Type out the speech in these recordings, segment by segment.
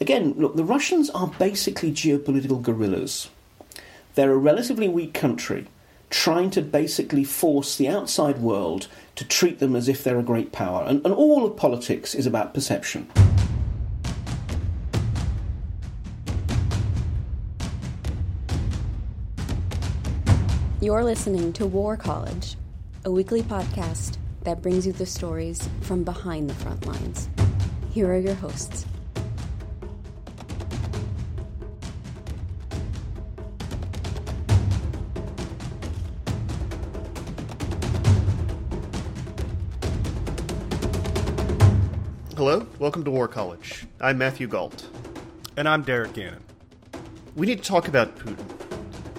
Again, look, the Russians are basically geopolitical guerrillas. They're a relatively weak country trying to basically force the outside world to treat them as if they're a great power. And, and all of politics is about perception. You're listening to War College, a weekly podcast that brings you the stories from behind the front lines. Here are your hosts. Hello, welcome to War College. I'm Matthew Gault. And I'm Derek Gannon. We need to talk about Putin.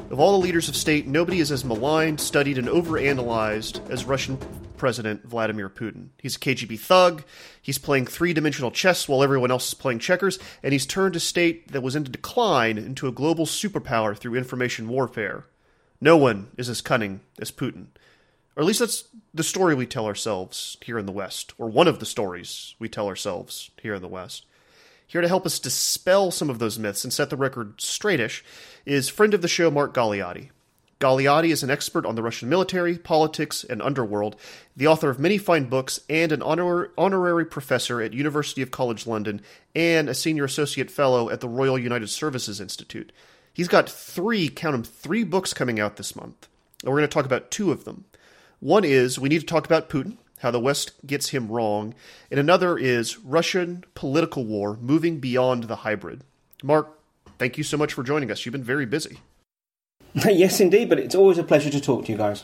Of all the leaders of state, nobody is as maligned, studied, and overanalyzed as Russian President Vladimir Putin. He's a KGB thug, he's playing three dimensional chess while everyone else is playing checkers, and he's turned a state that was in decline into a global superpower through information warfare. No one is as cunning as Putin. Or at least that's the story we tell ourselves here in the West, or one of the stories we tell ourselves here in the West. Here to help us dispel some of those myths and set the record straightish is friend of the show Mark Galeotti. Galeotti is an expert on the Russian military, politics, and underworld, the author of many fine books, and an honor- honorary professor at University of College London, and a senior associate fellow at the Royal United Services Institute. He's got three, count them, three books coming out this month, and we're going to talk about two of them. One is we need to talk about Putin, how the West gets him wrong, and another is Russian political war moving beyond the hybrid. Mark, thank you so much for joining us. You've been very busy. yes, indeed, but it's always a pleasure to talk to you guys.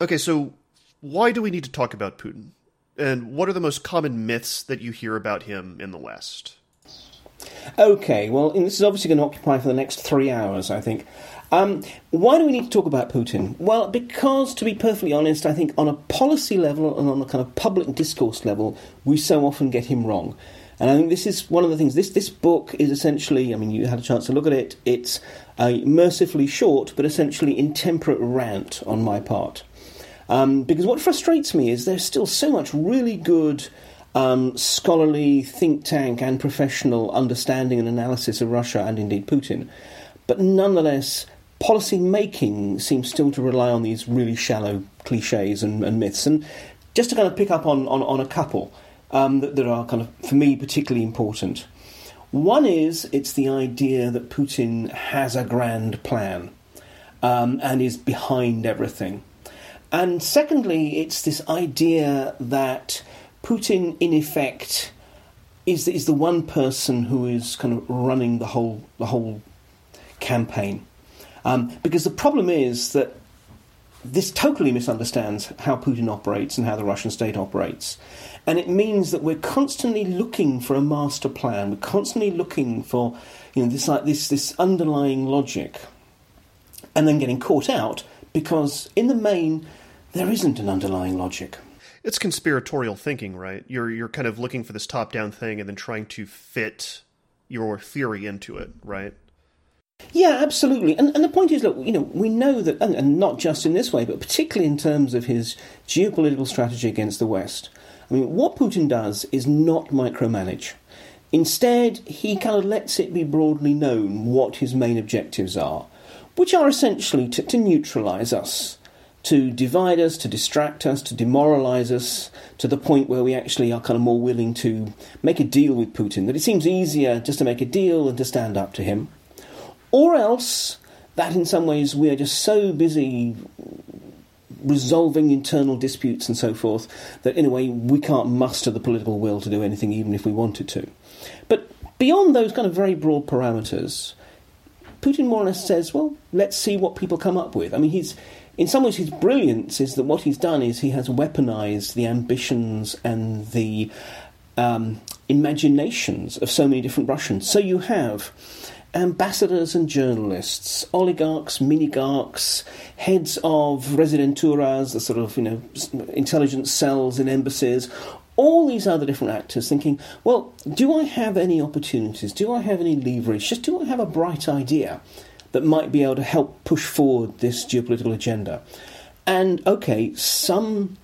Okay, so why do we need to talk about Putin? And what are the most common myths that you hear about him in the West? Okay, well, this is obviously going to occupy for the next three hours, I think. Um, why do we need to talk about Putin? Well, because, to be perfectly honest, I think on a policy level and on a kind of public discourse level, we so often get him wrong. And I think this is one of the things. This this book is essentially. I mean, you had a chance to look at it. It's a mercifully short, but essentially intemperate rant on my part. Um, because what frustrates me is there's still so much really good um, scholarly, think tank, and professional understanding and analysis of Russia and indeed Putin. But nonetheless, policy making seems still to rely on these really shallow cliches and, and myths. And just to kind of pick up on, on, on a couple um, that, that are kind of, for me, particularly important. One is it's the idea that Putin has a grand plan um, and is behind everything. And secondly, it's this idea that Putin, in effect, is is the one person who is kind of running the whole the whole campaign. Um, because the problem is that this totally misunderstands how Putin operates and how the Russian state operates. And it means that we're constantly looking for a master plan. We're constantly looking for you know, this, like, this, this underlying logic. And then getting caught out because, in the main, there isn't an underlying logic. It's conspiratorial thinking, right? You're, you're kind of looking for this top down thing and then trying to fit your theory into it, right? Yeah, absolutely. And, and the point is, look, you know, we know that, and, and not just in this way, but particularly in terms of his geopolitical strategy against the West. I mean, what Putin does is not micromanage. Instead, he kind of lets it be broadly known what his main objectives are, which are essentially to, to neutralize us, to divide us, to distract us, to demoralize us, to the point where we actually are kind of more willing to make a deal with Putin, that it seems easier just to make a deal than to stand up to him. Or else that in some ways we are just so busy resolving internal disputes and so forth, that in a way we can't muster the political will to do anything even if we wanted to. But beyond those kind of very broad parameters, Putin more or less says, well, let's see what people come up with. I mean, he's in some ways, his brilliance is that what he's done is he has weaponized the ambitions and the um, imaginations of so many different Russians. So you have ambassadors and journalists, oligarchs, minigarchs, heads of residenturas, the sort of you know intelligence cells in embassies, all these other different actors thinking, well, do I have any opportunities? Do I have any leverage? Just do I have a bright idea? that might be able to help push forward this geopolitical agenda. And okay, some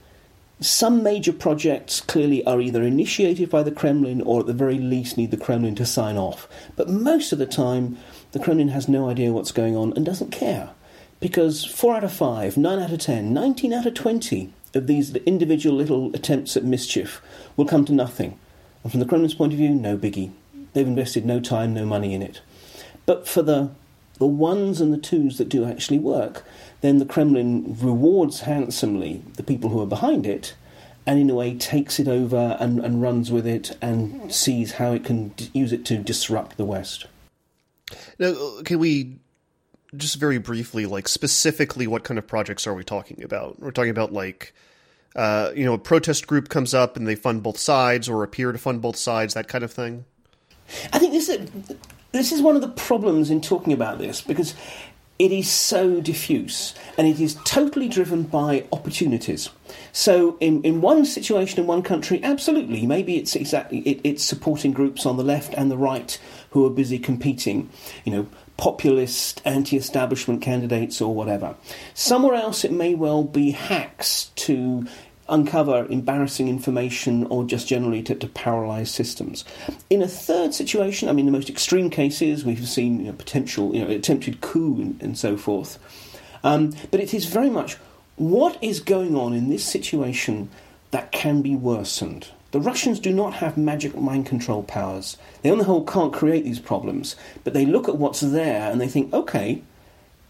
some major projects clearly are either initiated by the Kremlin or at the very least need the Kremlin to sign off. But most of the time, the Kremlin has no idea what's going on and doesn't care. Because 4 out of 5, 9 out of 10, 19 out of 20 of these individual little attempts at mischief will come to nothing. And from the Kremlin's point of view, no biggie. They've invested no time, no money in it. But for the the ones and the twos that do actually work, then the Kremlin rewards handsomely the people who are behind it and in a way takes it over and, and runs with it and sees how it can d- use it to disrupt the West. Now, can we just very briefly, like specifically, what kind of projects are we talking about? We're talking about like, uh, you know, a protest group comes up and they fund both sides or appear to fund both sides, that kind of thing. I think this is this is one of the problems in talking about this because it is so diffuse and it is totally driven by opportunities. So, in, in one situation in one country, absolutely, maybe it's exactly it, it's supporting groups on the left and the right who are busy competing, you know, populist, anti-establishment candidates or whatever. Somewhere else, it may well be hacks to uncover embarrassing information or just generally to, to paralyze systems. In a third situation, I mean, the most extreme cases, we've seen you know, potential, you know, attempted coup and, and so forth. Um, but it is very much what is going on in this situation that can be worsened. The Russians do not have magic mind control powers. They, on the whole, can't create these problems, but they look at what's there and they think, okay,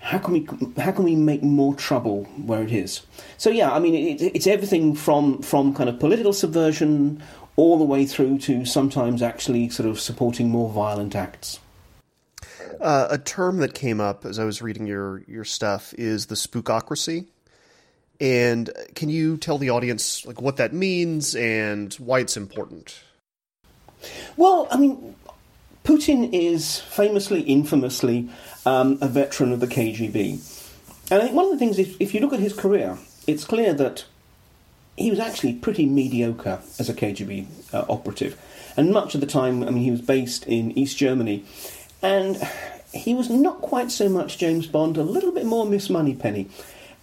how can we how can we make more trouble where it is? So yeah, I mean it, it's everything from from kind of political subversion all the way through to sometimes actually sort of supporting more violent acts. Uh, a term that came up as I was reading your your stuff is the spookocracy. And can you tell the audience like what that means and why it's important? Well, I mean, Putin is famously, infamously, um, a veteran of the KGB. And I think one of the things, is, if you look at his career, it's clear that he was actually pretty mediocre as a KGB uh, operative. And much of the time, I mean, he was based in East Germany. And he was not quite so much James Bond, a little bit more Miss Moneypenny.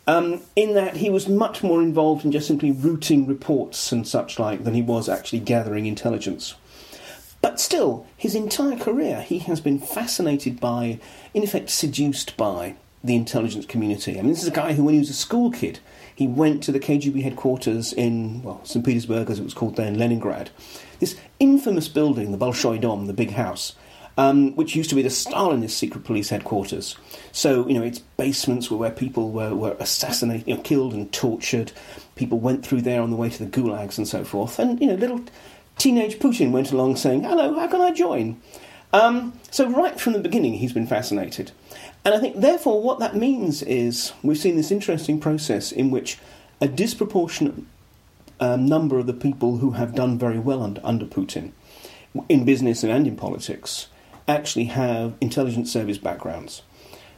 Um, in that he was much more involved in just simply routing reports and such like than he was actually gathering intelligence. But still, his entire career, he has been fascinated by, in effect, seduced by the intelligence community. I mean, this is a guy who, when he was a school kid, he went to the KGB headquarters in, well, St. Petersburg, as it was called then, Leningrad. This infamous building, the Bolshoi Dom, the big house, um, which used to be the Stalinist secret police headquarters. So, you know, its basements were where people were, were assassinated, you know, killed and tortured. People went through there on the way to the gulags and so forth. And, you know, little teenage Putin went along saying, Hello, how can I join? Um, so, right from the beginning, he's been fascinated. And I think, therefore, what that means is we've seen this interesting process in which a disproportionate um, number of the people who have done very well under, under Putin, in business and in politics, actually have intelligence service backgrounds.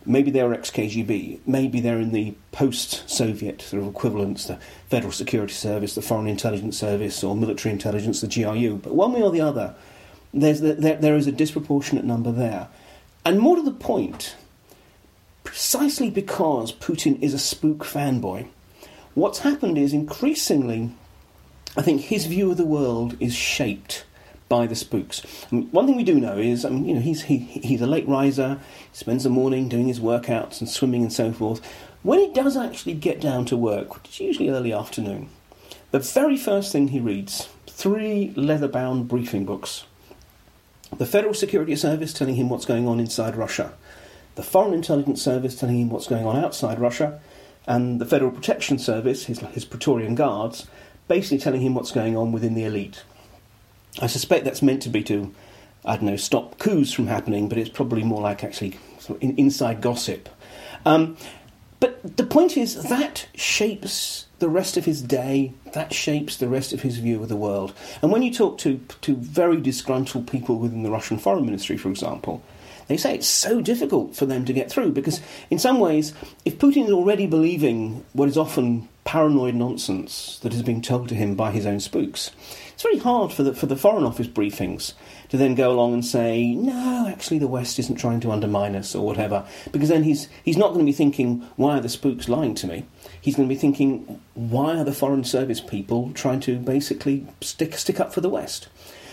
Maybe they're ex KGB, maybe they're in the post Soviet sort of equivalents, the Federal Security Service, the Foreign Intelligence Service, or military intelligence, the GRU. But one way or the other, there's the, there, there is a disproportionate number there. And more to the point, precisely because Putin is a spook fanboy, what's happened is increasingly, I think his view of the world is shaped by the spooks. Mean, one thing we do know is, I mean, you know, he's he, he's a late riser. He spends the morning doing his workouts and swimming and so forth. When he does actually get down to work, which is usually early afternoon, the very first thing he reads three leather-bound briefing books. The Federal Security Service telling him what's going on inside Russia. The Foreign Intelligence Service telling him what's going on outside Russia. and the Federal Protection Service, his, his Praetorian Guards, basically telling him what's going on within the elite. I suspect that's meant to be to, I don't know, stop coups from happening, but it's probably more like actually sort of inside gossip. Um, but the point is, that shapes the rest of his day, that shapes the rest of his view of the world. And when you talk to, to very disgruntled people within the Russian Foreign Ministry, for example, they say it's so difficult for them to get through because, in some ways, if Putin is already believing what is often paranoid nonsense that is being told to him by his own spooks, it's very hard for the, for the Foreign Office briefings to then go along and say, no, actually the West isn't trying to undermine us or whatever, because then he's, he's not going to be thinking, why are the spooks lying to me? He's going to be thinking, why are the Foreign Service people trying to basically stick, stick up for the West?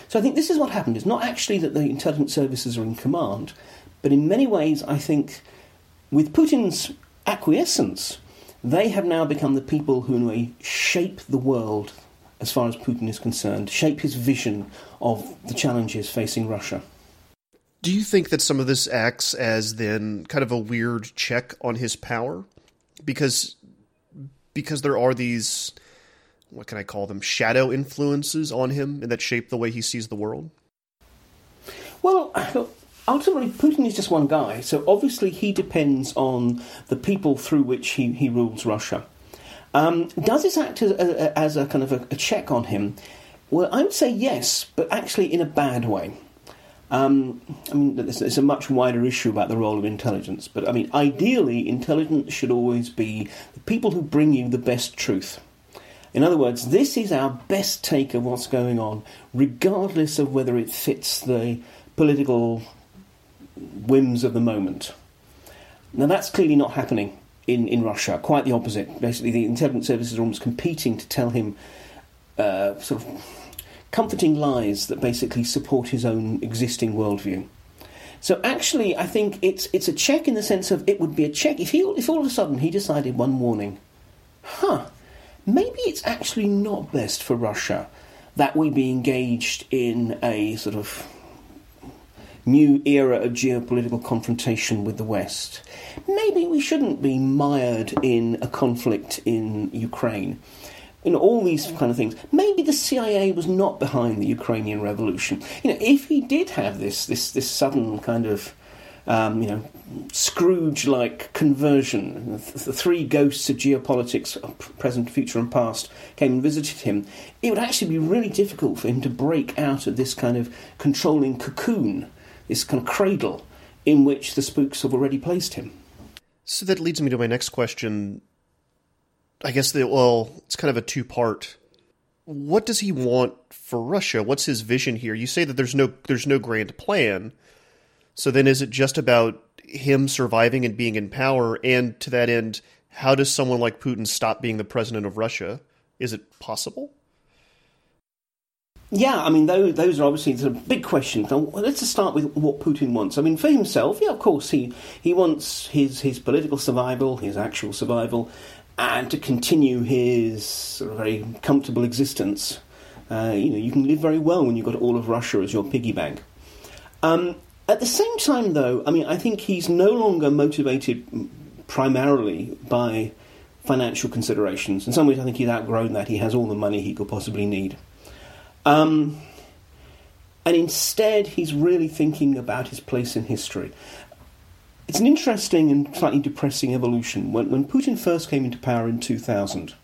So I think this is what happened. It's not actually that the intelligence services are in command, but in many ways, I think with Putin's acquiescence, they have now become the people who, in a shape the world as far as Putin is concerned, shape his vision of the challenges facing Russia. Do you think that some of this acts as then kind of a weird check on his power? Because because there are these what can I call them shadow influences on him and that shape the way he sees the world? Well, ultimately, Putin is just one guy, so obviously he depends on the people through which he, he rules Russia. Um, does this act as a, as a kind of a, a, check on him? Well, I would say yes, but actually in a bad way. Um, I mean, it's a much wider issue about the role of intelligence, but I mean, ideally, intelligence should always be the people who bring you the best truth. In other words, this is our best take of what's going on, regardless of whether it fits the political whims of the moment. Now, that's clearly not happening in, in Russia. Quite the opposite. Basically, the intelligence services are almost competing to tell him uh, sort of comforting lies that basically support his own existing worldview. So actually, I think it's it's a check in the sense of it would be a check if he if all of a sudden he decided one morning, huh, maybe it's actually not best for Russia that we be engaged in a sort of new era of geopolitical confrontation with the West. Maybe we shouldn't be mired in a conflict in Ukraine. You know, all these kind of things. Maybe the CIA was not behind the Ukrainian revolution. You know, if he did have this this this sudden kind of um, you know, Scrooge-like conversion. The three ghosts of geopolitics, present, future, and past, came and visited him. It would actually be really difficult for him to break out of this kind of controlling cocoon this kind of cradle in which the spooks have already placed him. So that leads me to my next question. I guess that well, it's kind of a two part. What does he want for Russia? What's his vision here? You say that there's no there's no grand plan. So then is it just about him surviving and being in power and to that end how does someone like Putin stop being the president of Russia? Is it possible? Yeah, I mean, those, those are obviously the big questions. Now, let's just start with what Putin wants. I mean, for himself, yeah, of course, he, he wants his, his political survival, his actual survival, and to continue his sort of very comfortable existence. Uh, you know, you can live very well when you've got all of Russia as your piggy bank. Um, at the same time, though, I mean, I think he's no longer motivated primarily by financial considerations. In some ways, I think he's outgrown that. He has all the money he could possibly need. Um, and instead, he's really thinking about his place in history. It's an interesting and slightly depressing evolution. When, when Putin first came into power in 2000,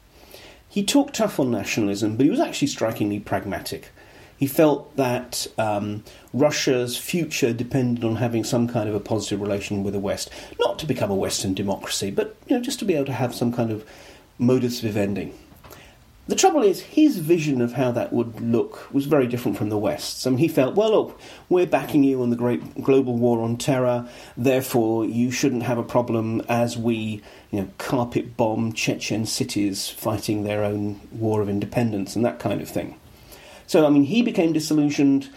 he talked tough on nationalism, but he was actually strikingly pragmatic. He felt that um, Russia's future depended on having some kind of a positive relation with the West, not to become a Western democracy, but you know, just to be able to have some kind of modus vivendi. The trouble is, his vision of how that would look was very different from the West's. I mean, he felt, well, look, we're backing you on the great global war on terror, therefore you shouldn't have a problem as we, you know, carpet bomb Chechen cities fighting their own war of independence and that kind of thing. So, I mean, he became disillusioned,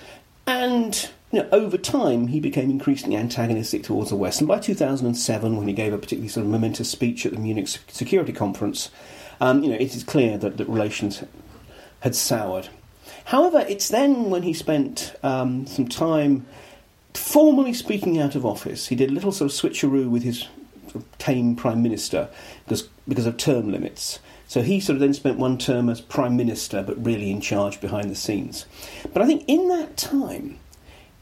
and you know, over time, he became increasingly antagonistic towards the West. And by 2007, when he gave a particularly sort of momentous speech at the Munich Security Conference, um, you know, it is clear that, that relations had soured. However, it's then when he spent um, some time formally speaking out of office. He did a little sort of switcheroo with his sort of tame prime minister because because of term limits. So he sort of then spent one term as prime minister, but really in charge behind the scenes. But I think in that time,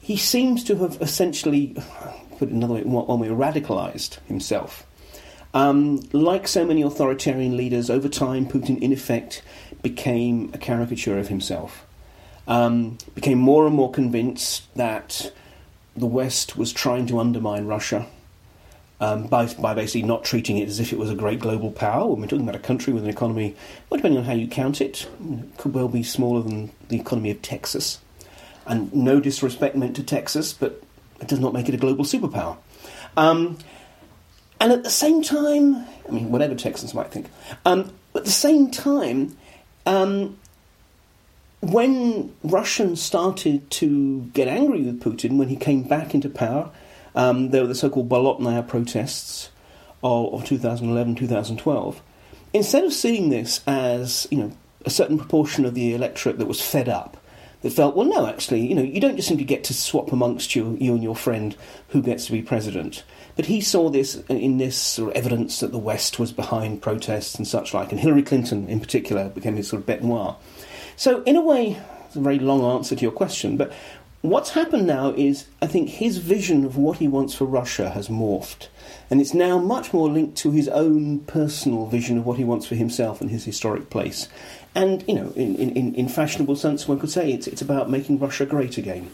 he seems to have essentially, put another way, one way, radicalised himself. Um, like so many authoritarian leaders, over time, Putin, in effect, became a caricature of himself. Um, became more and more convinced that the West was trying to undermine Russia um, by, by basically not treating it as if it was a great global power. When we're talking about a country with an economy, well, depending on how you count it, it could well be smaller than the economy of Texas. And no disrespect meant to Texas, but it does not make it a global superpower. Um, and at the same time, I mean, whatever Texans might think, um, at the same time, um, when Russians started to get angry with Putin when he came back into power, um, there were the so-called Bolotnaya protests of, of 2011, 2012. Instead of seeing this as you know a certain proportion of the electorate that was fed up, that felt, well, no, actually, you know, you don't just simply get to swap amongst you, you and your friend who gets to be president. But he saw this in this sort of evidence that the West was behind protests and such like, and Hillary Clinton in particular became his sort of bête noire. So, in a way, it's a very long answer to your question, but What's happened now is, I think, his vision of what he wants for Russia has morphed. And it's now much more linked to his own personal vision of what he wants for himself and his historic place. And, you know, in, in, in fashionable sense, one could say it's, it's about making Russia great again.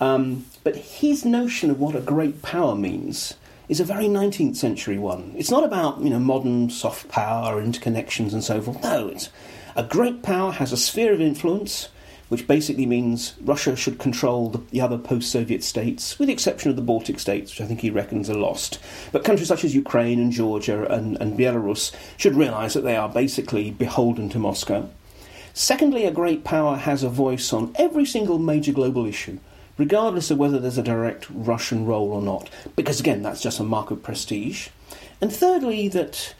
Um, but his notion of what a great power means is a very 19th century one. It's not about, you know, modern soft power, interconnections and so forth. No, it's a great power has a sphere of influence which basically means Russia should control the, the other post Soviet states, with the exception of the Baltic states, which I think he reckons are lost. But countries such as Ukraine and Georgia and, and Belarus should realise that they are basically beholden to Moscow. Secondly, a great power has a voice on every single major global issue, regardless of whether there's a direct Russian role or not, because again, that's just a mark of prestige. And thirdly, that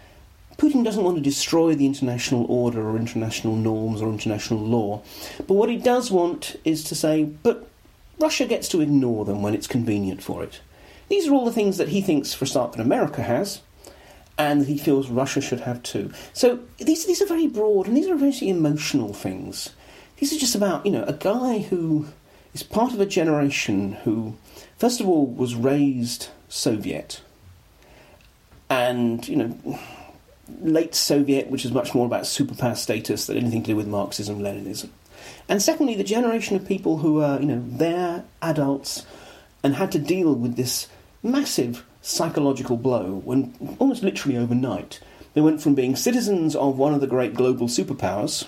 Putin doesn't want to destroy the international order or international norms or international law, but what he does want is to say, but Russia gets to ignore them when it's convenient for it. These are all the things that he thinks, for a start, that America has, and he feels Russia should have too. So these, these are very broad, and these are very emotional things. These are just about, you know, a guy who is part of a generation who, first of all, was raised Soviet, and, you know, late Soviet, which is much more about superpower status than anything to do with Marxism, Leninism. And secondly, the generation of people who are, you know, they're adults and had to deal with this massive psychological blow when almost literally overnight they went from being citizens of one of the great global superpowers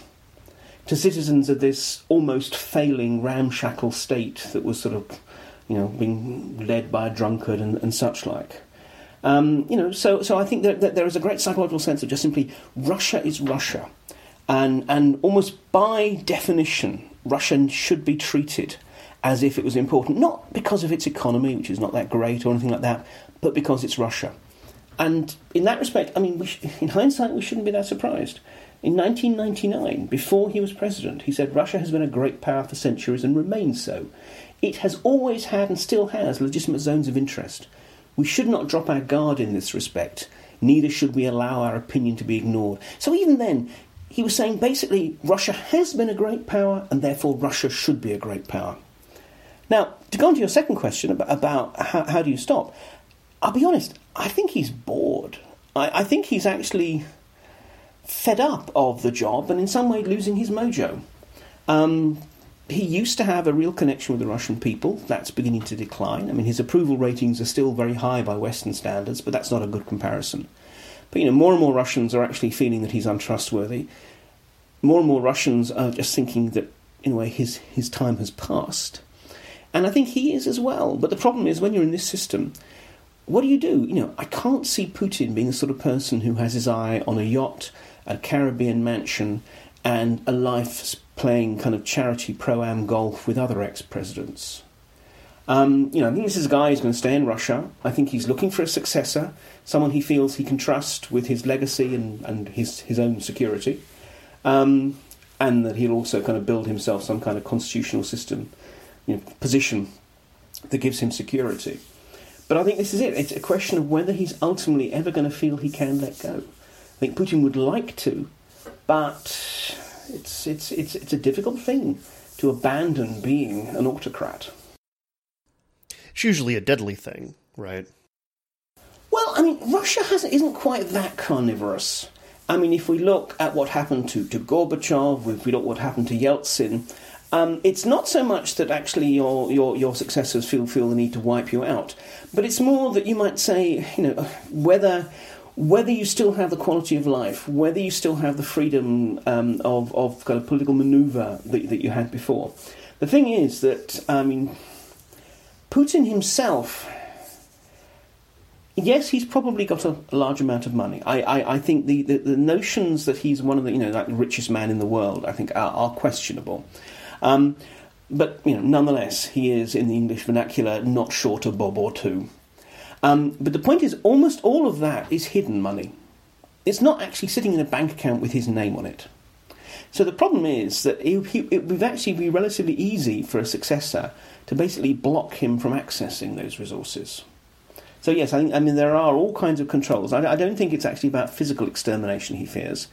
to citizens of this almost failing ramshackle state that was sort of, you know, being led by a drunkard and, and such like. Um, you know, so so I think that, that, there is a great psychological sense of just simply Russia is Russia, and and almost by definition, Russia should be treated as if it was important, not because of its economy, which is not that great or anything like that, but because it's Russia. And in that respect, I mean, sh- in hindsight, we shouldn't be that surprised. In 1999, before he was president, he said Russia has been a great power for centuries and remains so. It has always had and still has legitimate zones of interest. We should not drop our guard in this respect, neither should we allow our opinion to be ignored. So even then, he was saying basically Russia has been a great power and therefore Russia should be a great power. Now, to go on to your second question about, about how, how, do you stop, I'll be honest, I think he's bored. I, I think he's actually fed up of the job and in some way losing his mojo. Um, he used to have a real connection with the Russian people. That's beginning to decline. I mean, his approval ratings are still very high by Western standards, but that's not a good comparison. But you know, more and more Russians are actually feeling that he's untrustworthy. More and more Russians are just thinking that, in a way, his his time has passed. And I think he is as well. But the problem is, when you're in this system, what do you do? You know, I can't see Putin being the sort of person who has his eye on a yacht, a Caribbean mansion, and a life playing kind of charity pro am golf with other ex presidents. Um, you know, I think this is a guy who's going to stay in Russia. I think he's looking for a successor, someone he feels he can trust with his legacy and, and his, his own security. Um, and that he'll also kind of build himself some kind of constitutional system, you know, position that gives him security. But I think this is it. It's a question of whether he's ultimately ever going to feel he can let go. I think Putin would like to, but it's, it's, it's, it's a difficult thing to abandon being an autocrat. It's usually a deadly thing, right? Well, I mean, Russia has, isn't quite that carnivorous. I mean, if we look at what happened to, to Gorbachev, if we look at what happened to Yeltsin, um, it's not so much that actually your, your, your successors feel, feel the need to wipe you out, but it's more that you might say, you know, whether whether you still have the quality of life, whether you still have the freedom um, of, of kind of political manoeuvre that, that you had before. The thing is that, I mean, Putin himself, yes, he's probably got a, a large amount of money. I, I, I think the, the, the, notions that he's one of the, you know, like the richest man in the world, I think, are, are questionable. Um, but, you know, nonetheless, he is, in the English vernacular, not short of bob or two. Um, but the point is, almost all of that is hidden money. It's not actually sitting in a bank account with his name on it. So the problem is that it, it would actually be relatively easy for a successor to basically block him from accessing those resources. So yes, I, think, I mean there are all kinds of controls. I, I, don't think it's actually about physical extermination he fears.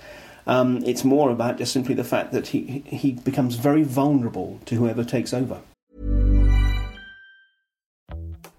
Um, it's more about just simply the fact that he he becomes very vulnerable to whoever takes over.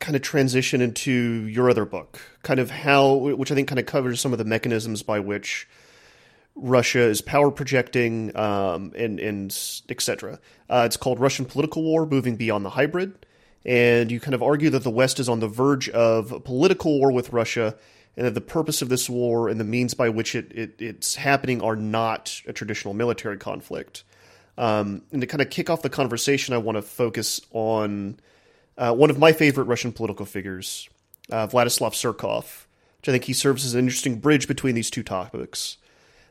kind of transition into your other book, kind of how, which I think kind of covers some of the mechanisms by which Russia is power projecting, um, and and etc. Uh, it's called Russian Political War: Moving Beyond the Hybrid, and you kind of argue that the West is on the verge of a political war with Russia, and that the purpose of this war and the means by which it, it it's happening are not a traditional military conflict. Um, and to kind of kick off the conversation, I want to focus on uh, one of my favorite Russian political figures, uh, Vladislav Surkov, which I think he serves as an interesting bridge between these two topics.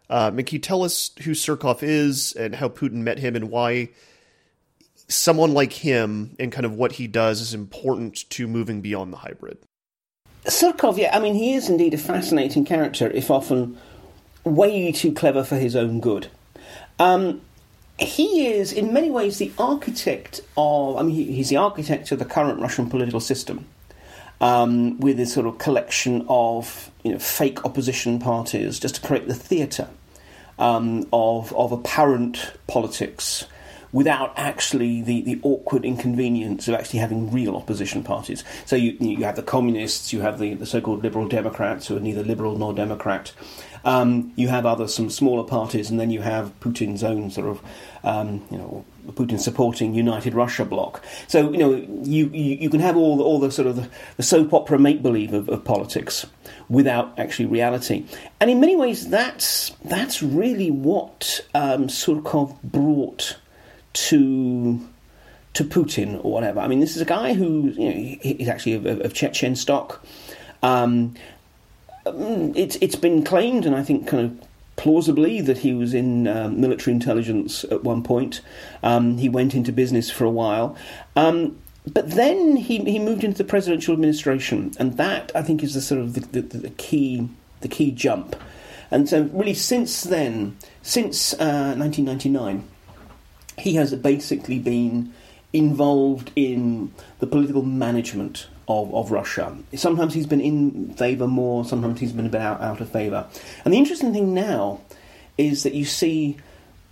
Uh, can you tell us who Surkov is and how Putin met him and why someone like him and kind of what he does is important to moving beyond the hybrid? Surkov, yeah, I mean, he is indeed a fascinating character, if often way too clever for his own good. Um, he is, in many ways, the architect of. I mean, he's the architect of the current Russian political system, um, with this sort of collection of you know fake opposition parties, just to create the theatre um, of of apparent politics without actually the, the awkward inconvenience of actually having real opposition parties. So you you have the communists, you have the, the so-called liberal Democrats who are neither liberal nor Democrat. Um, you have other some smaller parties, and then you have Putin's own sort of um, you know Putin supporting United Russia bloc. So you know you, you, you can have all the, all the sort of the, the soap opera make believe of, of, politics without actually reality. And in many ways, that's that's really what um, Surkov brought to to Putin or whatever. I mean, this is a guy who you know, he's actually of, of Chechen stock. Um, mm, it's it's been claimed, and I think kind of plausibly, that he was in uh, military intelligence at one point. Um, he went into business for a while. Um, but then he, he moved into the presidential administration, and that I think is the sort of the, the, the key the key jump. And so, really, since then, since uh, 1999, he has basically been involved in the political management of, of Russia. Sometimes he's been in favour more, sometimes he's been a bit out, out of favour. And the interesting thing now is that you see,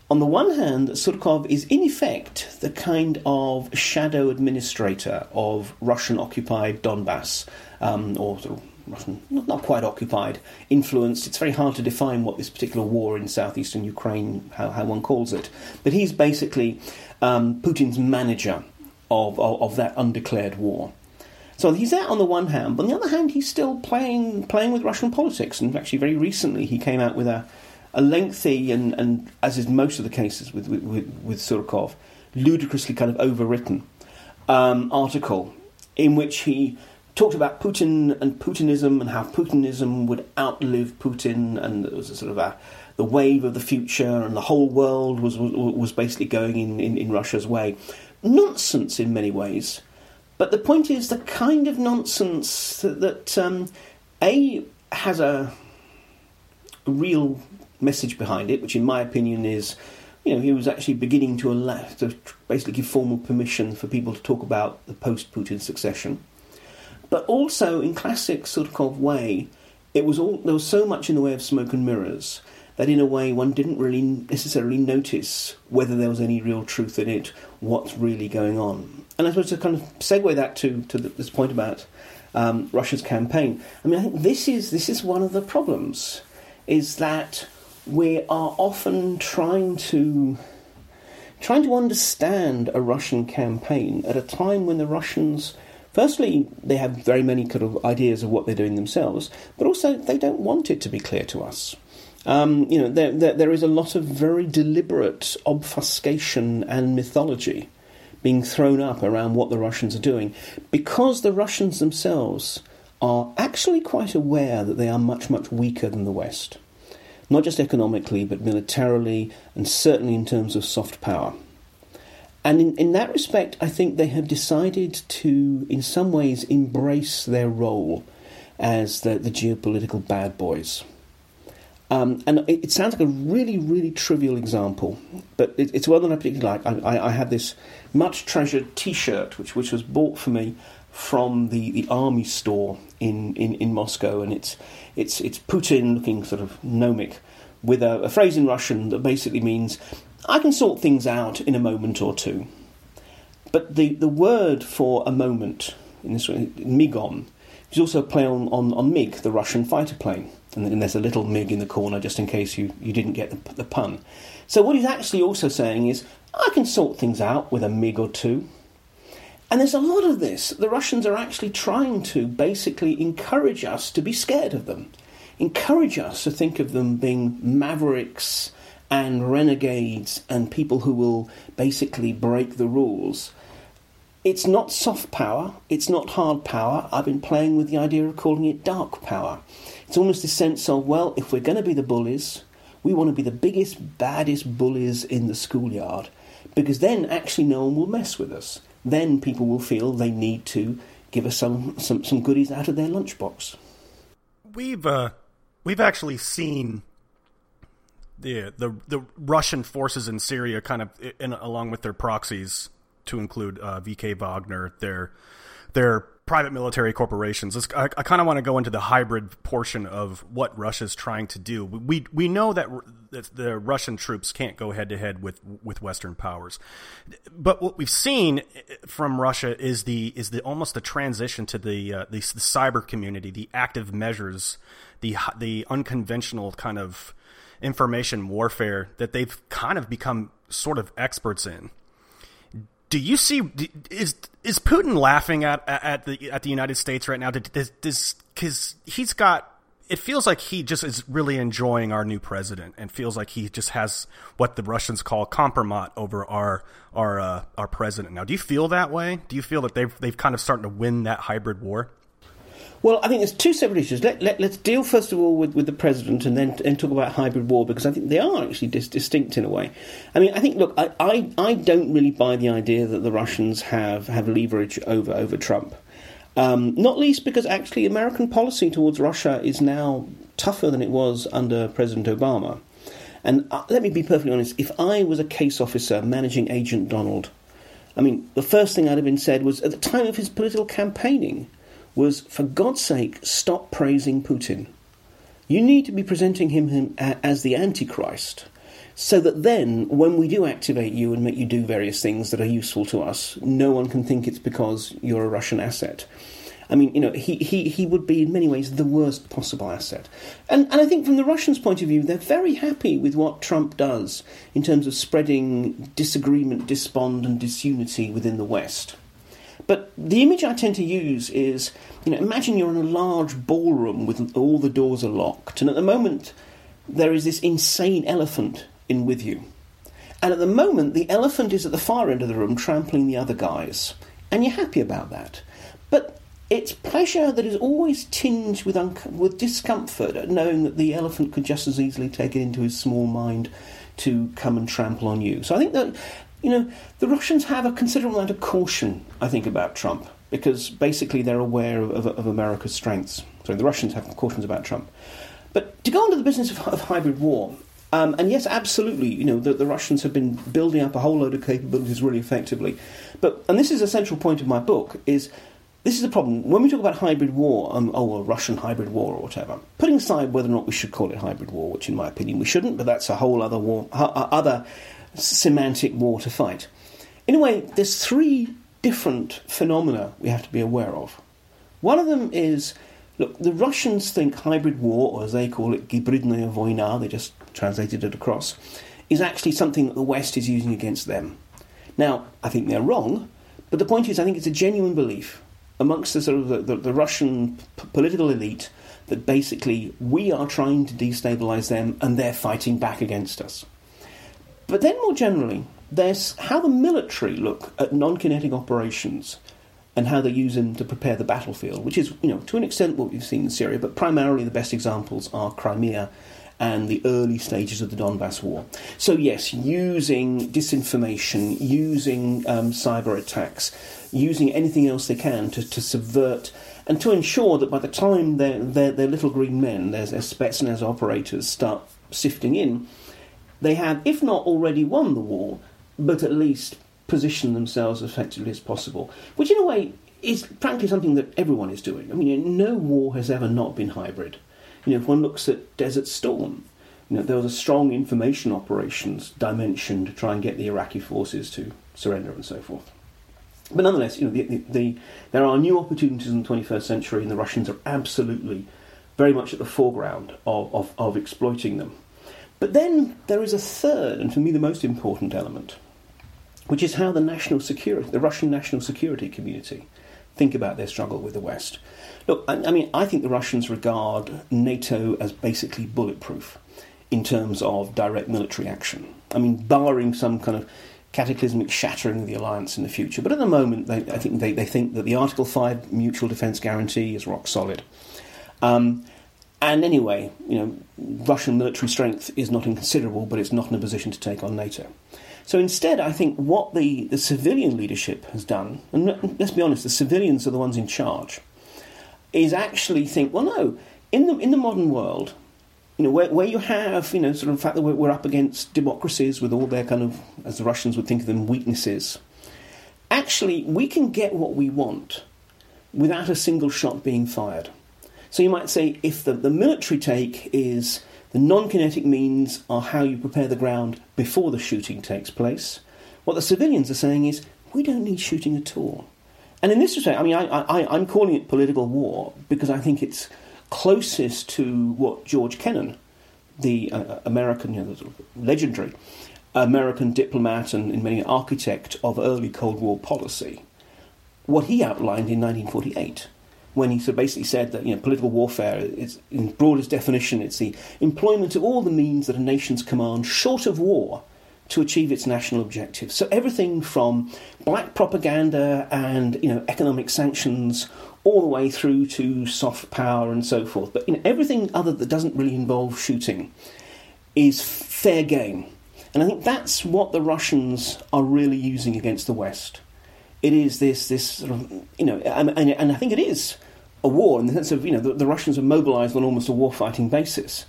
on the one hand, Surkov is in effect the kind of shadow administrator of Russian occupied Donbass, um, or sort of Russian, not quite occupied, influenced. It's very hard to define what this particular war in southeastern Ukraine, how, how one calls it. But he's basically um, Putin's manager of, of, of that undeclared war. So he's that on the one hand, but on the other hand, he's still playing playing with Russian politics. And actually, very recently, he came out with a, a lengthy and, and, as is most of the cases with with, with Surkov, ludicrously kind of overwritten um, article in which he talked about Putin and Putinism and how Putinism would outlive Putin, and there was a sort of a the wave of the future, and the whole world was was, was basically going in, in, in Russia's way. Nonsense in many ways. But the point is the kind of nonsense that, that um, A has a real message behind it, which in my opinion is, you know, he was actually beginning to allow to basically give formal permission for people to talk about the post-Putin succession. But also, in classic Surkov way, it was all there was so much in the way of smoke and mirrors that in a way one didn't really necessarily notice whether there was any real truth in it, what's really going on. And I suppose to kind of segue that to, to this point about um, Russia's campaign, I mean, I think this is, this is one of the problems, is that we are often trying to trying to understand a Russian campaign at a time when the Russians Firstly, they have very many kind of ideas of what they're doing themselves, but also they don't want it to be clear to us. Um, you know, there, there, there is a lot of very deliberate obfuscation and mythology being thrown up around what the Russians are doing because the Russians themselves are actually quite aware that they are much, much weaker than the West. Not just economically, but militarily, and certainly in terms of soft power. And in, in that respect, I think they have decided to, in some ways, embrace their role as the, the geopolitical bad boys. Um, and it, it, sounds like a really, really trivial example, but it, it's one that I particularly like. I, I, I have this much treasured T-shirt, which which was bought for me from the, the army store in, in, in Moscow, and it's it's it's Putin looking sort of gnomic, with a, a phrase in Russian that basically means I can sort things out in a moment or two. But the, the word for a moment in this way, migom, is also a play on, on, on MiG, the Russian fighter plane and then there's a little mig in the corner just in case you, you didn't get the, the pun. So what he's actually also saying is, I can sort things out with a mig or two. And there's a lot of this. The Russians are actually trying to basically encourage us to be scared of them, encourage us to think of them being mavericks and renegades and people who will basically break the rules. It's not soft power, it's not hard power. I've been playing with the idea of calling it dark power. It's almost a sense of, well, if we're going to be the bullies, we want to be the biggest, baddest bullies in the schoolyard, because then actually no one will mess with us. Then people will feel they need to give us some, some, some goodies out of their lunchbox. We've uh, we've actually seen the the the Russian forces in Syria kind of in, along with their proxies to include uh, VK Wagner, their their private military corporations. I, I kind of want to go into the hybrid portion of what Russia's trying to do. We we know that the Russian troops can't go head to head with with Western powers, but what we've seen from Russia is the is the almost the transition to the uh, the, the cyber community, the active measures, the the unconventional kind of information warfare that they've kind of become sort of experts in do you see is is Putin laughing at at the at the United States right now? Does because he's got it feels like he just is really enjoying our new president and feels like he just has what the Russians call kompromat over our our uh, our president. Now, do you feel that way? Do you feel that they've they've kind of starting to win that hybrid war? Well, I think there's two separate issues. Let, let, us deal first of all with, with the president and then and talk about hybrid war because I think they are actually dis- distinct in a way. I mean, I think, look, I, I, I don't really buy the idea that the Russians have, have leverage over, over Trump. Um, not least because actually American policy towards Russia is now tougher than it was under President Obama. And uh, let me be perfectly honest if I was a case officer managing Agent Donald, I mean, the first thing I'd have been said was at the time of his political campaigning, was, for God's sake, stop praising Putin. You need to be presenting him, as the Antichrist, so that then, when we do activate you and make you do various things that are useful to us, no one can think it's because you're a Russian asset. I mean, you know, he, he, he would be in many ways the worst possible asset. And, and I think from the Russians' point of view, they're very happy with what Trump does in terms of spreading disagreement, despond, and disunity within the West. But the image I tend to use is, you know, imagine you're in a large ballroom with all the doors are locked, and at the moment there is this insane elephant in with you. And at the moment, the elephant is at the far end of the room trampling the other guys. And you're happy about that. But it's pleasure that is always tinged with, un- with discomfort at knowing that the elephant could just as easily take it into his small mind to come and trample on you. So I think that, you know, the Russians have a considerable amount of caution, I think, about Trump, because basically they're aware of, of, of America's strengths. So the Russians have cautions about Trump. But to go on to the business of, of hybrid war, um, and yes, absolutely, you know, the, the, Russians have been building up a whole load of capabilities really effectively. But, and this is a central point of my book, is this is the problem. When we talk about hybrid war, um, oh, a Russian hybrid war or whatever, putting aside whether or not we should call it hybrid war, which in my opinion we shouldn't, but that's a whole other war, uh, other semantic war to fight. In a way, there's three different phenomena we have to be aware of. One of them is, look, the Russians think hybrid war, or as they call it, gibridnaya vojna, they just translated it across, is actually something that the West is using against them. Now, I think they're wrong, but the point is, I think it's a genuine belief amongst the sort of the, the, the Russian p- political elite that basically we are trying to destabilize them and they're fighting back against us. But then more generally, there's how the military look at non-kinetic operations and how they use them to prepare the battlefield, which is, you know, to an extent what we've seen in Syria, but primarily the best examples are Crimea and the early stages of the Donbass war. So, yes, using disinformation, using um, cyber attacks, using anything else they can to, to subvert and to ensure that by the time their, their, little green men, their Spetsnaz operators, start sifting in, they have, if not already won the war, but at least positioned themselves as effectively as possible. Which, in a way, is frankly something that everyone is doing. I mean, no war has ever not been hybrid. You know, if one looks at Desert Storm, you know, there was a strong information operations dimension to try and get the Iraqi forces to surrender and so forth. But nonetheless, you know, the, the, the, there are new opportunities in the 21st century, and the Russians are absolutely very much at the foreground of, of, of exploiting them. But then there is a third, and for me the most important element, which is how the national security, the Russian national security community, think about their struggle with the West. Look, I, I mean, I think the Russians regard NATO as basically bulletproof in terms of direct military action. I mean, barring some kind of cataclysmic shattering of the alliance in the future. But at the moment, they, I think they, they think that the Article 5 mutual defence guarantee is rock solid. Um, and anyway, you know, Russian military strength is not inconsiderable, but it's not in a position to take on NATO. So instead, I think what the, the civilian leadership has done, and let's be honest, the civilians are the ones in charge, is actually think, well, no, in the in the modern world, you know, where, where you have, you know, sort of the fact that we're, we're up against democracies with all their kind of, as the Russians would think of them, weaknesses, actually, we can get what we want without a single shot being fired. So you might say if the, the military take is the non kinetic means are how you prepare the ground before the shooting takes place, what the civilians are saying is we don't need shooting at all. And in this respect, I mean, I, I, I'm calling it political war because I think it's closest to what George Kennan, the uh, American, you know, legendary American diplomat and, in many architect of early Cold War policy, what he outlined in 1948 when he sort basically said that you know political warfare is in broadest definition it's the employment of all the means that a nation's command short of war to achieve its national objectives. So everything from black propaganda and you know economic sanctions all the way through to soft power and so forth. But you know, everything other that doesn't really involve shooting is fair game. And I think that's what the Russians are really using against the West. It is this, this sort of, you know, and, and I think it is a war in the sense of, you know, the, the Russians are mobilized on almost a war fighting basis,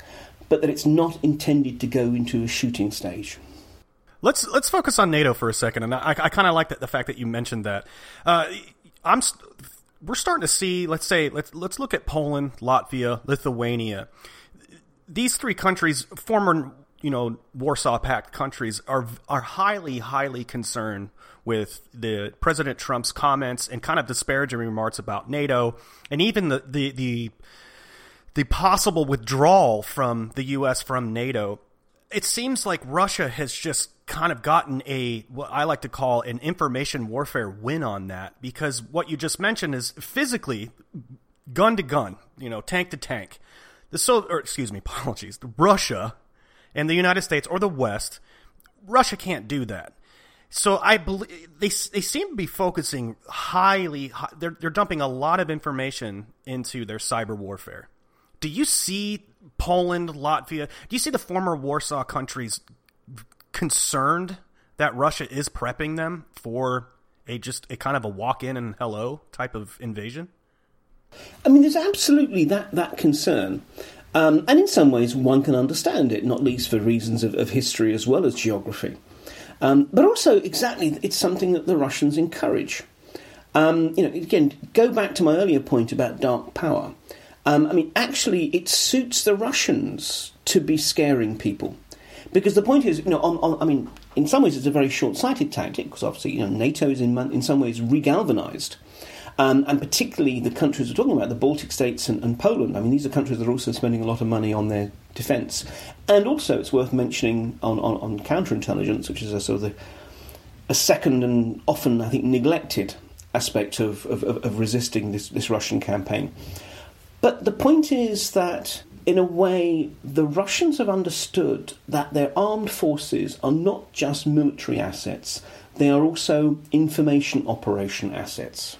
but that it's not intended to go into a shooting stage. Let's let's focus on NATO for a second, and I, I kind of like the, the fact that you mentioned that. Uh, I'm we're starting to see. Let's say let's let's look at Poland, Latvia, Lithuania. These three countries, former you know Warsaw Pact countries, are are highly highly concerned with the President Trump's comments and kind of disparaging remarks about NATO, and even the the the, the possible withdrawal from the U.S. from NATO. It seems like Russia has just kind of gotten a what I like to call an information warfare win on that because what you just mentioned is physically gun to gun, you know, tank to tank. The so or excuse me, apologies. Russia and the United States or the West, Russia can't do that. So I believe they they seem to be focusing highly. They're they're dumping a lot of information into their cyber warfare. Do you see Poland, Latvia? Do you see the former Warsaw countries concerned that Russia is prepping them for a just a kind of a walk in and hello type of invasion? I mean, there's absolutely that that concern. Um, and in some ways, one can understand it, not least for reasons of, of history as well as geography. Um, but also, exactly, it's something that the Russians encourage. Um, you know, again, go back to my earlier point about dark power. Um, I mean, actually, it suits the Russians to be scaring people. Because the point is, you know, on, on, I mean, in some ways it's a very short-sighted tactic because obviously, you know, NATO is in, in some ways regalvanized. Um, and particularly the countries we're talking about, the Baltic states and, and, Poland. I mean, these are countries that are also spending a lot of money on their defence. And also, it's worth mentioning on, on, on counterintelligence, which is a sort of the, a second and often, I think, neglected aspect of, of, of resisting this, this Russian campaign. But the point is that in a way, the Russians have understood that their armed forces are not just military assets, they are also information operation assets.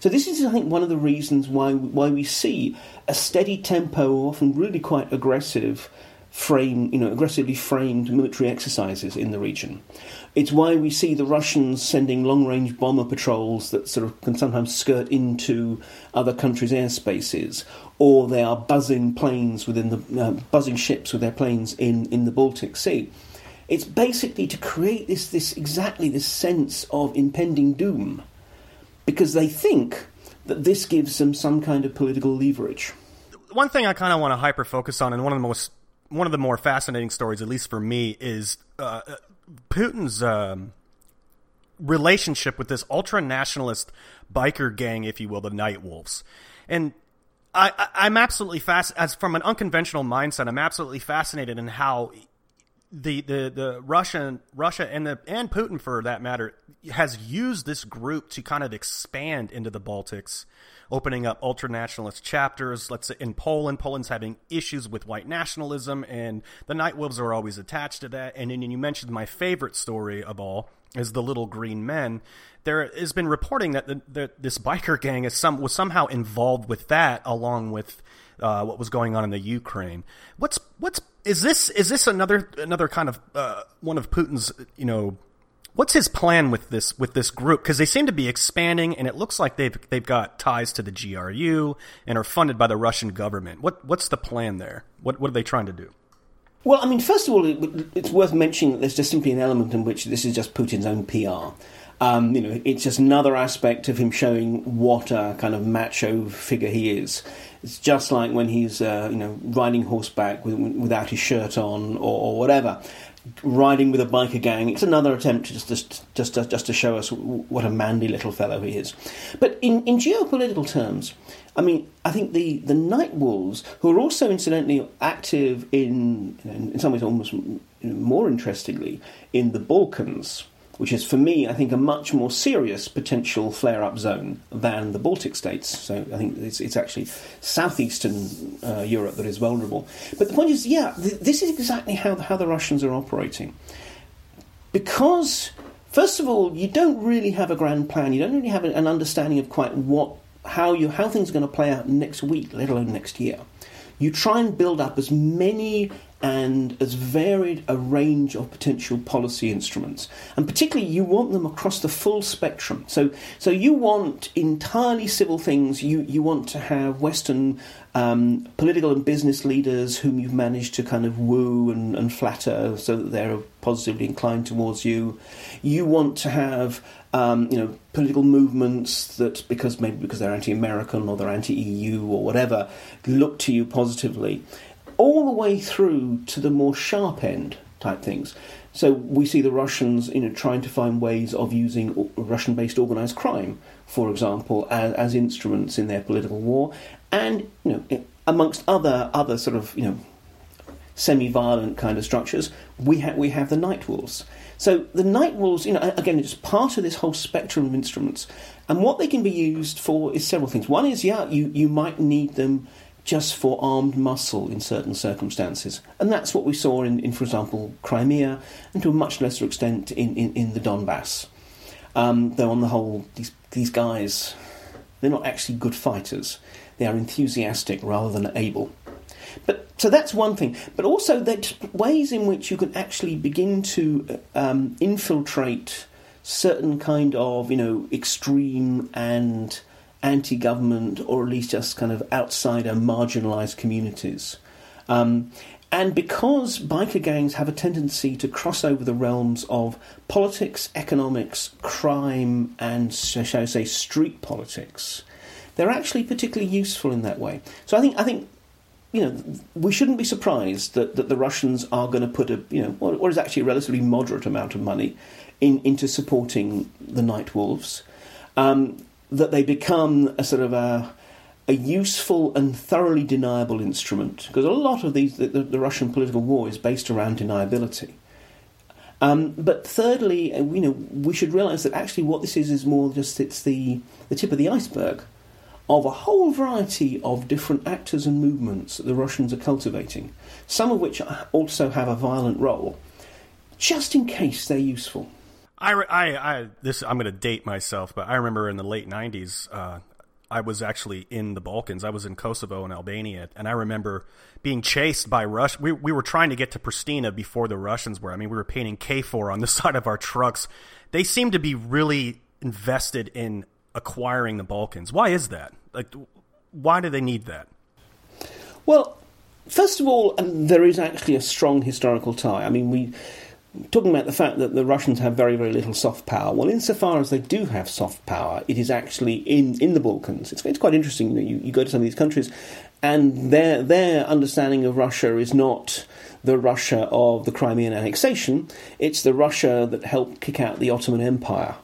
So this is, I think, one of the reasons why why we see a steady tempo, often really quite aggressive, frame, you know, aggressively framed military exercises in the region. It's why we see the Russians sending long-range bomber patrols that sort of can sometimes skirt into other countries' airspaces, or they are buzzing planes within the uh, buzzing ships with their planes in, in the Baltic Sea. It's basically to create this this exactly this sense of impending doom, because they think that this gives them some kind of political leverage. One thing I kind of want to hyper focus on, and one of the most one of the more fascinating stories, at least for me, is uh, Putin's um, relationship with this ultra nationalist biker gang, if you will, the Night Wolves. And I, am absolutely fast as from an unconventional mindset. I'm absolutely fascinated in how the the the Russian Russia and the and Putin for that matter has used this group to kind of expand into the Baltics, opening up ultra nationalist chapters. Let's say in Poland, Poland's having issues with white nationalism, and the Night Wolves are always attached to that. And then you mentioned my favorite story of all is the Little Green Men. There has been reporting that the, the, this biker gang is some was somehow involved with that, along with uh, what was going on in the Ukraine. What's what's is this is this another another kind of uh, one of Putin's you know what's his plan with this with this group because they seem to be expanding and it looks like they've they've got ties to the GRU and are funded by the Russian government. What what's the plan there? What what are they trying to do? Well, I mean, first of all, it's worth mentioning that there's just simply an element in which this is just Putin's own PR. Um, you know, it's just another aspect of him showing what a kind of macho figure he is. It's just like when he's, uh, you know, riding horseback with, without his shirt on or, or, whatever, riding with a biker gang. It's another attempt just just just to, just to show us what a manly little fellow he is. But in, in geopolitical terms, I mean, I think the, the Night Wolves, who are also incidentally active in, in some ways almost more interestingly, in the Balkans, which is for me, I think, a much more serious potential flare up zone than the Baltic states. So I think it's, it's actually southeastern uh, Europe that is vulnerable. But the point is, yeah, th- this is exactly how the, how the Russians are operating. Because, first of all, you don't really have a grand plan, you don't really have an understanding of quite what how you how things are going to play out next week, let alone next year. You try and build up as many and as varied a range of potential policy instruments. And particularly, you want them across the full spectrum. So, so you want entirely civil things. You you want to have Western um, political and business leaders whom you've managed to kind of woo and, and flatter so that they're positively inclined towards you. You want to have um, you know political movements that because maybe because they're anti-American or they're anti-EU or whatever look to you positively all the way through to the more sharp end type things. So we see the Russians, you know, trying to find ways of using Russian-based organized crime, for example, as, as instruments in their political war, and you know, amongst other other sort of you know semi-violent kind of structures, we have we have the night wolves. So the night wolves, you know, again, it's part of this whole spectrum of instruments, and what they can be used for is several things. One is, yeah, you you might need them just for armed muscle in certain circumstances. And that's what we saw in, in for example, Crimea, and to a much lesser extent in, in, in the Donbass. Um, though, on the whole, these, these guys, they're not actually good fighters. They are enthusiastic rather than able. But so that's one thing. But also, that ways in which you can actually begin to um, infiltrate certain kind of, you know, extreme and anti government or at least just kind of outsider marginalised communities. Um, and because biker gangs have a tendency to cross over the realms of politics, economics, crime, and, shall I say, street politics, they're actually particularly useful in that way. So I think, I think you know, we shouldn't be surprised that, that the Russians are going to put a, you know, what is actually a relatively moderate amount of money in, into supporting the Night Wolves. Um, that they become a sort of a, a useful and thoroughly deniable instrument because a lot of these the, the, Russian political war is based around deniability. Um, but thirdly, uh, you know, we should realise that actually what this is is more just it's the the tip of the iceberg of a whole variety of different actors and movements that the Russians are cultivating, some of which also have a violent role, just in case they're useful. I, I, I this I'm going to date myself, but I remember in the late '90s, uh, I was actually in the Balkans. I was in Kosovo and Albania, and I remember being chased by Rush. We we were trying to get to Pristina before the Russians were. I mean, we were painting KFOR on the side of our trucks. They seem to be really invested in acquiring the Balkans. Why is that? Like, why do they need that? Well, first of all, um, there is actually a strong historical tie. I mean, we talking about the fact that the Russians have very, very little soft power. Well, insofar as they do have soft power, it is actually in, in the Balkans. It's, it's quite interesting. You, you, you go to some of these countries, and their their understanding of Russia is not the Russia of the Crimean annexation. It's the Russia that helped kick out the Ottoman Empire.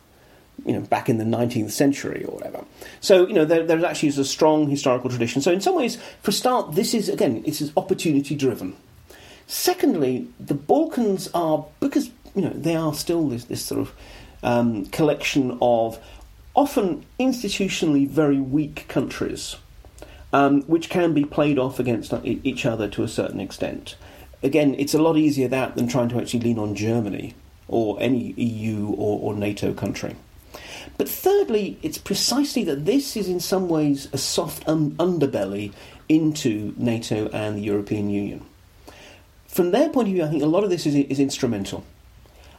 You know, back in the 19th century or whatever. So, you know, there, there's actually a strong historical tradition. So, in some ways, for a start, this is, again, this is opportunity driven. Secondly, the Balkans are because you know they are still this, this sort of um, collection of often institutionally very weak countries, um, which can be played off against each other to a certain extent. Again, it's a lot easier that than trying to actually lean on Germany or any EU or, or NATO country. But thirdly, it's precisely that this is in some ways a soft um, underbelly into NATO and the European Union from their point of view, I think a lot of this is, is instrumental.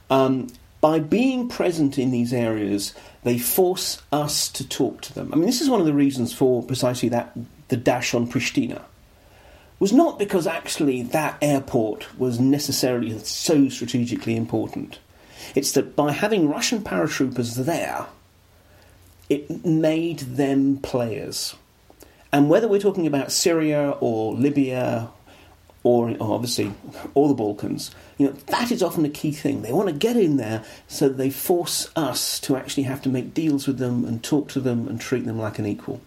Um, by being present in these areas, they force us to talk to them. I mean, this is one of the reasons for precisely that the dash on Pristina was not because actually that airport was necessarily so strategically important. It's that by having Russian paratroopers there, it made them players. And whether we're talking about Syria or Libya or, or obviously all the Balkans, you know, that is often a key thing. They want to get in there so they force us to actually have to make deals with them and talk to them and treat them like an equal.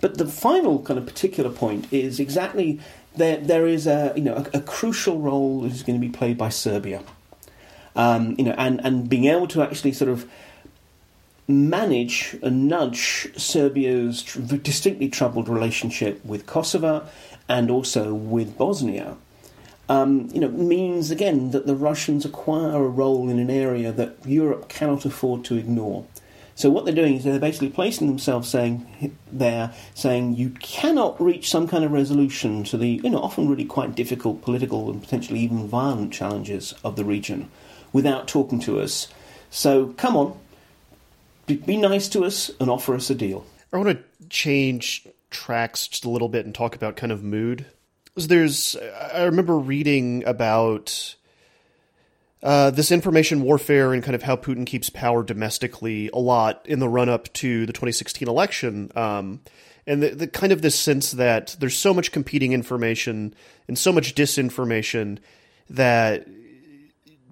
But the final kind of particular point is exactly there. There is a you know a, a crucial role that is going to be played by Serbia, um, you know, and and being able to actually sort of manage and nudge Serbia's tr- distinctly troubled relationship with Kosovo and also with Bosnia, um, you know, means again that the Russians acquire a role in an area that Europe cannot afford to ignore. So what they're doing is they're basically placing themselves saying there, saying you cannot reach some kind of resolution to the you know often really quite difficult political and potentially even violent challenges of the region without talking to us. So come on, be, nice to us and offer us a deal. I want to change tracks just a little bit and talk about kind of mood. There's I remember reading about uh, this information warfare and kind of how Putin keeps power domestically a lot in the run up to the 2016 election. Um, and the, the, kind of this sense that there's so much competing information and so much disinformation that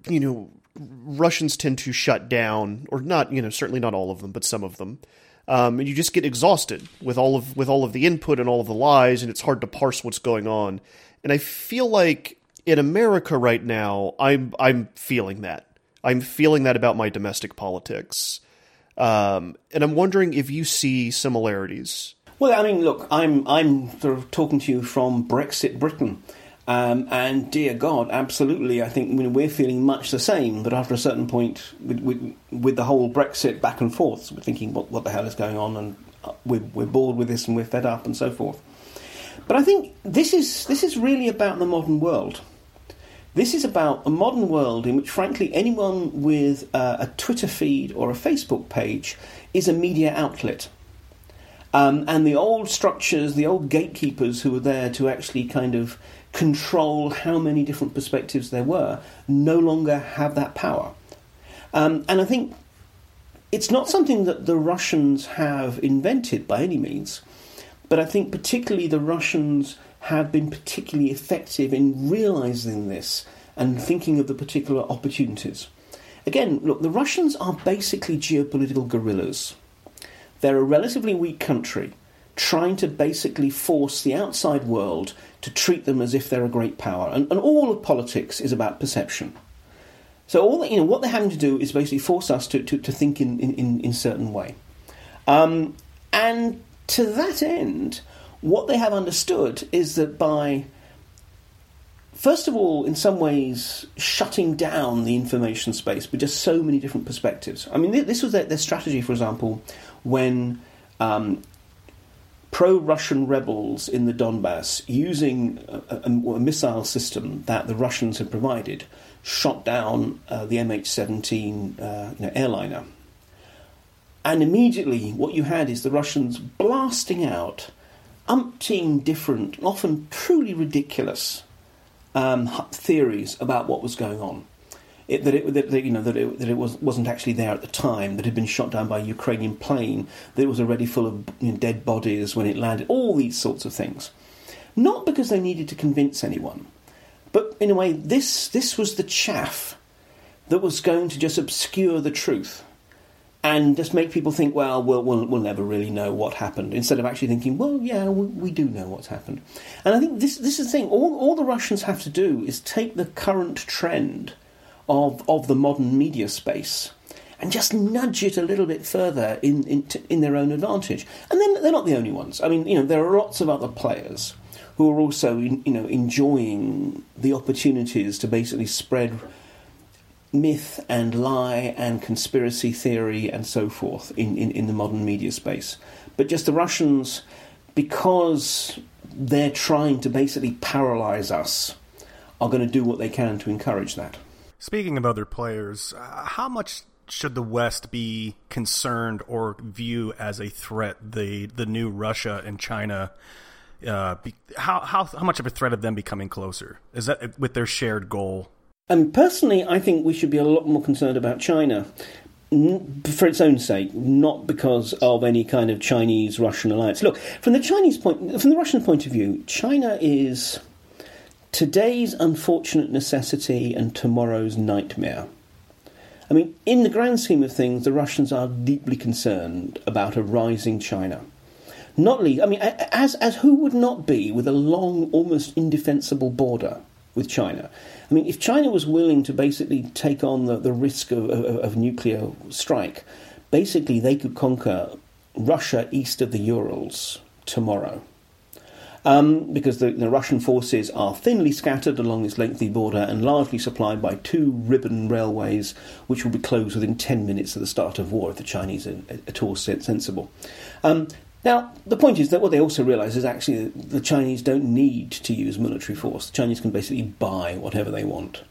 you know Russians tend to shut down, or not, you know, certainly not all of them, but some of them. Um, and you just get exhausted with all of with all of the input and all of the lies, and it's hard to parse what's going on. And I feel like in America right now, I'm I'm feeling that. I'm feeling that about my domestic politics, um, and I'm wondering if you see similarities. Well, I mean, look, I'm I'm sort of talking to you from Brexit Britain. Um, and dear God, absolutely, I think we're feeling much the same. But after a certain point, with, with, with, the whole Brexit back and forth, we're thinking, what, what the hell is going on? And uh, we're, we're bored with this and we're fed up and so forth. But I think this is, this is really about the modern world. This is about a modern world in which, frankly, anyone with uh, a Twitter feed or a Facebook page is a media outlet. Um, and the old structures, the old gatekeepers who were there to actually kind of control how many different perspectives there were, no longer have that power. Um, and I think it's not something that the Russians have invented by any means, but I think particularly the Russians have been particularly effective in realizing this and thinking of the particular opportunities. Again, look, the Russians are basically geopolitical guerrillas. They're a relatively weak country trying to basically force the outside world to treat them as if they're a great power. And, and all of politics is about perception. So all you know, what they're having to do is basically force us to, to, to think in, in, in certain way. Um, and to that end, what they have understood is that by, first of all, in some ways, shutting down the information space with just so many different perspectives. I mean, this was their, their strategy, for example, when um, pro Russian rebels in the Donbass, using a, a, a, missile system that the Russians had provided, shot down uh, the MH 17 uh, you know, airliner. And immediately, what you had is the Russians blasting out umpteen different, often truly ridiculous um, theories about what was going on it, that it that, you know that it, that it was wasn't actually there at the time, that had been shot down by a Ukrainian plane, that it was already full of you know, dead bodies when it landed, all these sorts of things. Not because they needed to convince anyone, but in a way, this this was the chaff that was going to just obscure the truth and just make people think, well, we'll, we'll, we'll never really know what happened, instead of actually thinking, well, yeah, we, we, do know what's happened. And I think this, this is the thing, all, all the Russians have to do is take the current trend of, of the modern media space and just nudge it a little bit further in, in, in their own advantage. And then they're not the only ones. I mean, you know, there are lots of other players who are also, you know, enjoying the opportunities to basically spread myth and lie and conspiracy theory and so forth in, in, in the modern media space. But just the Russians, because they're trying to basically paralyze us, are going to do what they can to encourage that. Speaking of other players, uh, how much should the West be concerned or view as a threat the the new Russia and China? Uh, be, how how how much of a threat of them becoming closer is that with their shared goal? And personally, I think we should be a lot more concerned about China for its own sake, not because of any kind of Chinese-Russian alliance. Look, from the Chinese point, from the Russian point of view, China is today's unfortunate necessity and tomorrow's nightmare. I mean, in the grand scheme of things, the Russians are deeply concerned about a rising China. Not least, I mean, as, as who would not be with a long, almost indefensible border with China? I mean, if China was willing to basically take on the, the risk of, of, of nuclear strike, basically they could conquer Russia east of the Urals tomorrow. Um, because the, the, Russian forces are thinly scattered along this lengthy border and largely supplied by two ribbon railways, which will be closed within 10 minutes of the start of war if the Chinese are at all sensible. Um, now, the point is that what they also realise is actually the Chinese don't need to use military force. The Chinese can basically buy whatever they want.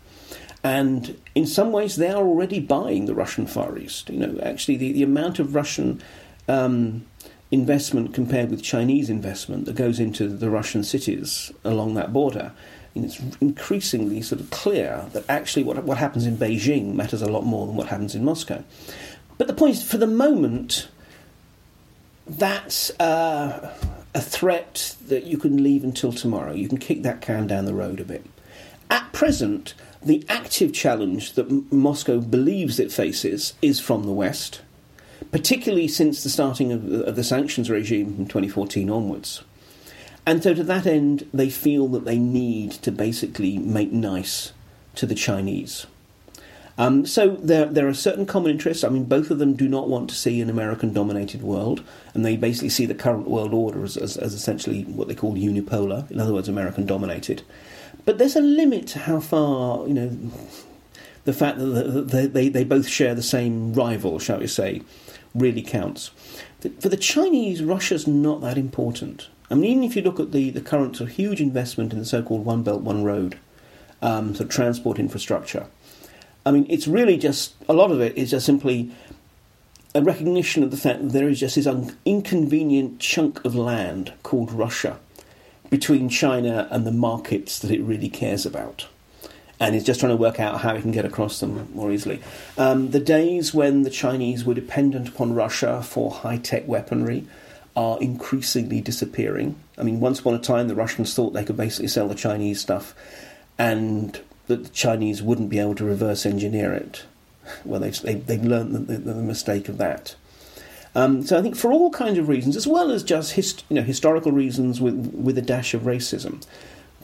And in some ways, they are already buying the Russian Far East. You know, actually, the, the amount of Russian um, investment compared with Chinese investment that goes into the Russian cities along that border, it's increasingly sort of clear that actually what, what happens in Beijing matters a lot more than what happens in Moscow. But the point is, for the moment, that's uh, a threat that you can leave until tomorrow. You can kick that can down the road a bit. At present, the active challenge that Moscow believes it faces is from the West, particularly since the starting of, of the sanctions regime from 2014 onwards. And so, to that end, they feel that they need to basically make nice to the Chinese. Um, so there, there are certain common interests. I mean, both of them do not want to see an American-dominated world, and they basically see the current world order as, as, as essentially what they call unipolar. In other words, American-dominated. But there's a limit to how far, you know, the fact that they, they, they both share the same rival, shall we say, really counts. For the Chinese, Russia's not that important. I mean, even if you look at the, the current sort of huge investment in the so-called One Belt, One Road um, sort of transport infrastructure, I mean, it's really just a lot of it is just simply a recognition of the fact that there is just this un- inconvenient chunk of land called Russia between China and the markets that it really cares about. And it's just trying to work out how he can get across them more easily. Um, the days when the Chinese were dependent upon Russia for high tech weaponry are increasingly disappearing. I mean, once upon a time, the Russians thought they could basically sell the Chinese stuff and that the Chinese wouldn't be able to reverse engineer it. Well, they've, they, they have learned the, the, the, mistake of that. Um, so I think for all kinds of reasons, as well as just hist- you know, historical reasons with, with a dash of racism,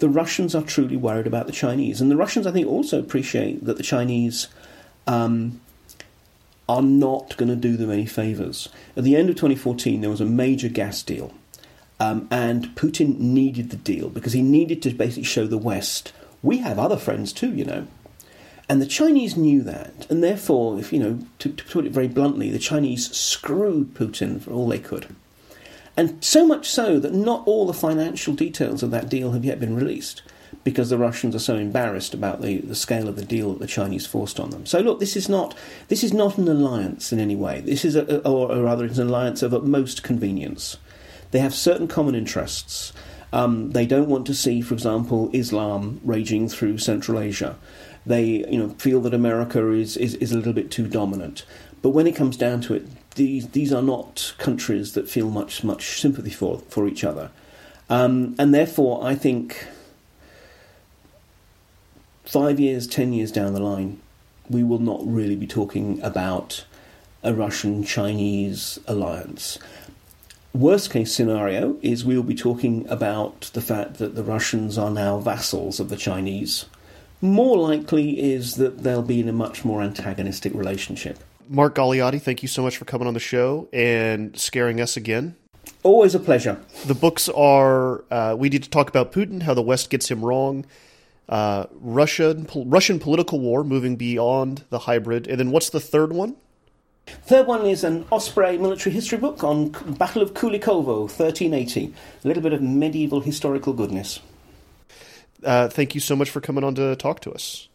the Russians are truly worried about the Chinese. And the Russians, I think, also appreciate that the Chinese um, are not going to do them any favours. At the end of 2014, there was a major gas deal. Um, and Putin needed the deal because he needed to basically show the West we have other friends too, you know. And the Chinese knew that, and therefore, if you know, to, to put it very bluntly, the Chinese screwed Putin for all they could. And so much so that not all the financial details of that deal have yet been released because the Russians are so embarrassed about the, the scale of the deal that the Chinese forced on them. So look, this is not this is not an alliance in any way. This is a, or, or rather, it's an alliance of utmost convenience. They have certain common interests. Um, they don't want to see, for example, Islam raging through Central Asia. They, you know, feel that America is, is, is a little bit too dominant. But when it comes down to it, these these are not countries that feel much much sympathy for for each other, um, and therefore I think five years, ten years down the line, we will not really be talking about a Russian Chinese alliance. Worst case scenario is we will be talking about the fact that the Russians are now vassals of the Chinese. More likely is that they'll be in a much more antagonistic relationship. Mark Galeotti, thank you so much for coming on the show and scaring us again. Always a pleasure. The books are uh, we need to talk about Putin, how the West gets him wrong, uh, Russian Russian political war moving beyond the hybrid, and then what's the third one? Third one is an Osprey military history book on Battle of Kulikovo, 1380. A little bit of medieval historical goodness. Uh, thank you so much for coming on to talk to us.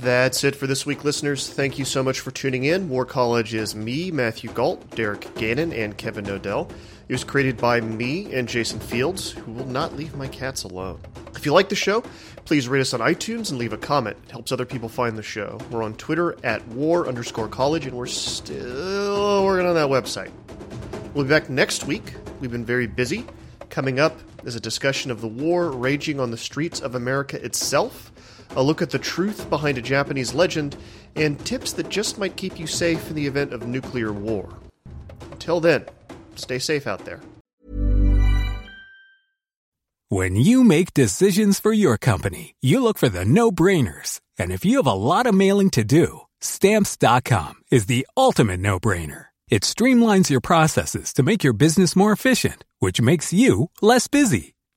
That's it for this week, listeners. Thank you so much for tuning in. War College is me, Matthew Gault, Derek Gannon, and Kevin Knodell. It was created by me and Jason Fields, who will not leave my cats alone. If you like the show, please rate us on iTunes and leave a comment. It helps other people find the show. We're on Twitter at war underscore college, and we're still working on that website. We'll be back next week. We've been very busy. Coming up is a discussion of the war raging on the streets of America itself, a look at the truth behind a Japanese legend, and tips that just might keep you safe in the event of nuclear war. Until then, stay safe out there. When you make decisions for your company, you look for the no brainers. And if you have a lot of mailing to do, stamps.com is the ultimate no brainer. It streamlines your processes to make your business more efficient, which makes you less busy.